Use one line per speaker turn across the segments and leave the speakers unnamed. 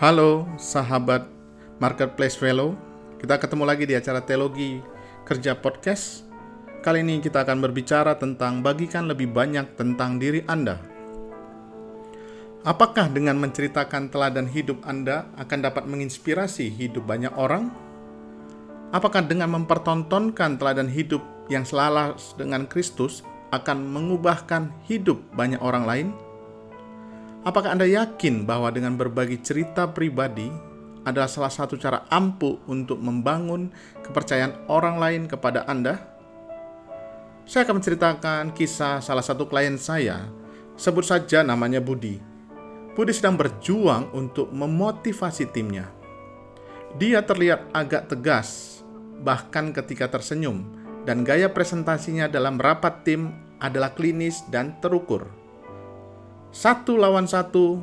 Halo sahabat Marketplace Fellow, kita ketemu lagi di acara Teologi Kerja Podcast. Kali ini kita akan berbicara tentang bagikan lebih banyak tentang diri Anda. Apakah dengan menceritakan teladan hidup Anda akan dapat menginspirasi hidup banyak orang? Apakah dengan mempertontonkan teladan hidup yang selaras dengan Kristus akan mengubahkan hidup banyak orang lain? Apakah Anda yakin bahwa dengan berbagi cerita pribadi adalah salah satu cara ampuh untuk membangun kepercayaan orang lain kepada Anda? Saya akan menceritakan kisah salah satu klien saya. Sebut saja namanya Budi. Budi sedang berjuang untuk memotivasi timnya. Dia terlihat agak tegas, bahkan ketika tersenyum, dan gaya presentasinya dalam rapat tim adalah klinis dan terukur. Satu lawan satu,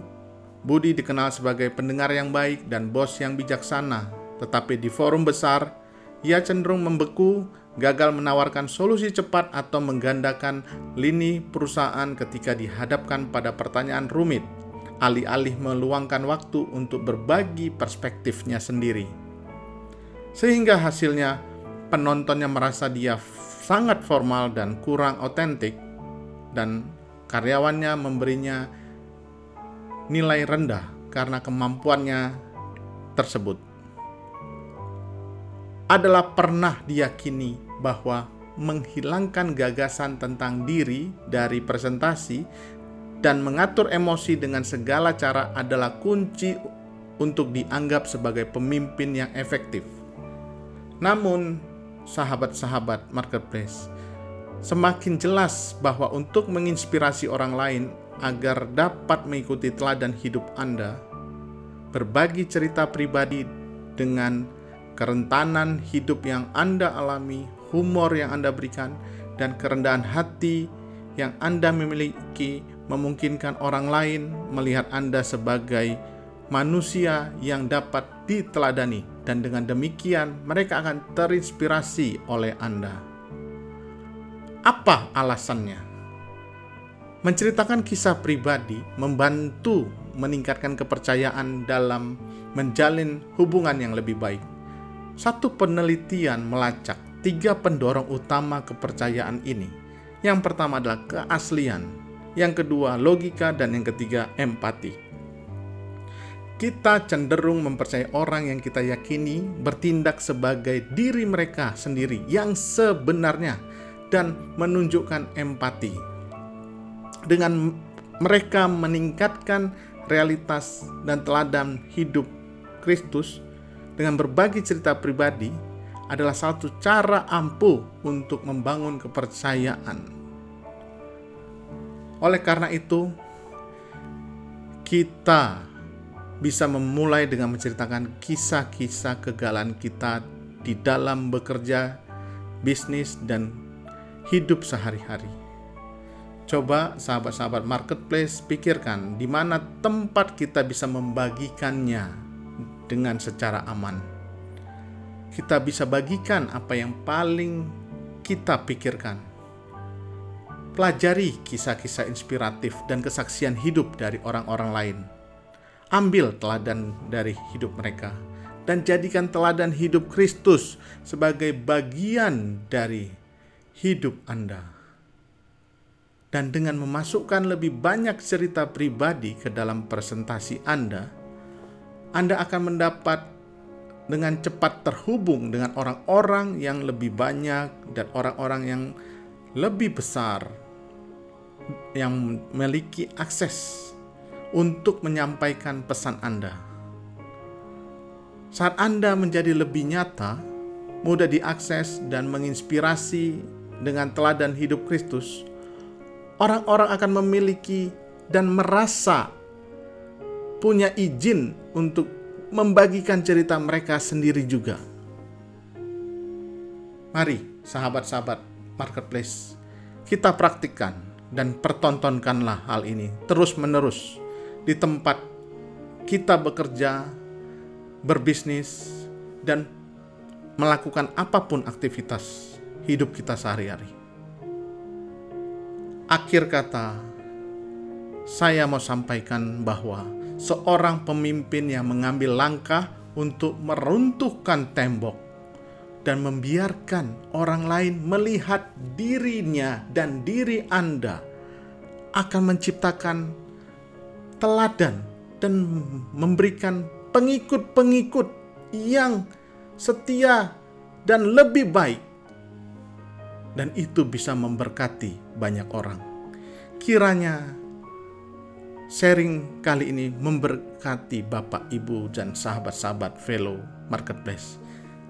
Budi dikenal sebagai pendengar yang baik dan bos yang bijaksana, tetapi di forum besar, ia cenderung membeku, gagal menawarkan solusi cepat atau menggandakan lini perusahaan ketika dihadapkan pada pertanyaan rumit, alih-alih meluangkan waktu untuk berbagi perspektifnya sendiri. Sehingga hasilnya, penontonnya merasa dia sangat formal dan kurang otentik, dan karyawannya memberinya nilai rendah karena kemampuannya tersebut. Adalah pernah diyakini bahwa menghilangkan gagasan tentang diri dari presentasi dan mengatur emosi dengan segala cara adalah kunci untuk dianggap sebagai pemimpin yang efektif. Namun, sahabat-sahabat marketplace, semakin jelas bahwa untuk menginspirasi orang lain agar dapat mengikuti teladan hidup Anda, berbagi cerita pribadi dengan kerentanan hidup yang Anda alami, humor yang Anda berikan, dan kerendahan hati yang Anda memiliki memungkinkan orang lain melihat Anda sebagai manusia yang dapat diteladani dan dengan demikian mereka akan terinspirasi oleh Anda. Apa alasannya? Menceritakan kisah pribadi membantu meningkatkan kepercayaan dalam menjalin hubungan yang lebih baik. Satu penelitian melacak tiga pendorong utama kepercayaan ini. Yang pertama adalah keaslian, yang kedua logika, dan yang ketiga empati. Kita cenderung mempercayai orang yang kita yakini bertindak sebagai diri mereka sendiri yang sebenarnya dan menunjukkan empati. Dengan mereka meningkatkan realitas dan teladan hidup Kristus dengan berbagi cerita pribadi adalah satu cara ampuh untuk membangun kepercayaan. Oleh karena itu, kita bisa memulai dengan menceritakan kisah-kisah kegagalan kita di dalam bekerja, bisnis, dan hidup sehari-hari. Coba sahabat-sahabat marketplace pikirkan di mana tempat kita bisa membagikannya dengan secara aman. Kita bisa bagikan apa yang paling kita pikirkan. Pelajari kisah-kisah inspiratif dan kesaksian hidup dari orang-orang lain. Ambil teladan dari hidup mereka dan jadikan teladan hidup Kristus sebagai bagian dari hidup Anda. Dan dengan memasukkan lebih banyak cerita pribadi ke dalam presentasi Anda, Anda akan mendapat dengan cepat terhubung dengan orang-orang yang lebih banyak dan orang-orang yang lebih besar yang memiliki akses untuk menyampaikan pesan Anda. Saat Anda menjadi lebih nyata, mudah diakses dan menginspirasi dengan teladan hidup Kristus, orang-orang akan memiliki dan merasa punya izin untuk membagikan cerita mereka sendiri juga. Mari, sahabat-sahabat marketplace, kita praktikkan dan pertontonkanlah hal ini terus-menerus di tempat kita bekerja, berbisnis, dan melakukan apa pun aktivitas hidup kita sehari-hari. Akhir kata, saya mau sampaikan bahwa seorang pemimpin yang mengambil langkah untuk meruntuhkan tembok dan membiarkan orang lain melihat dirinya dan diri Anda akan menciptakan teladan dan memberikan pengikut-pengikut yang setia dan lebih baik. Dan itu bisa memberkati banyak orang. Kiranya sharing kali ini memberkati Bapak, Ibu, dan sahabat-sahabat fellow marketplace.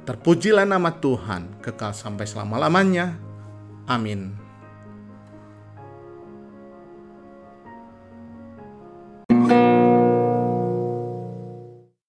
Terpujilah nama Tuhan kekal sampai selama-lamanya. Amin.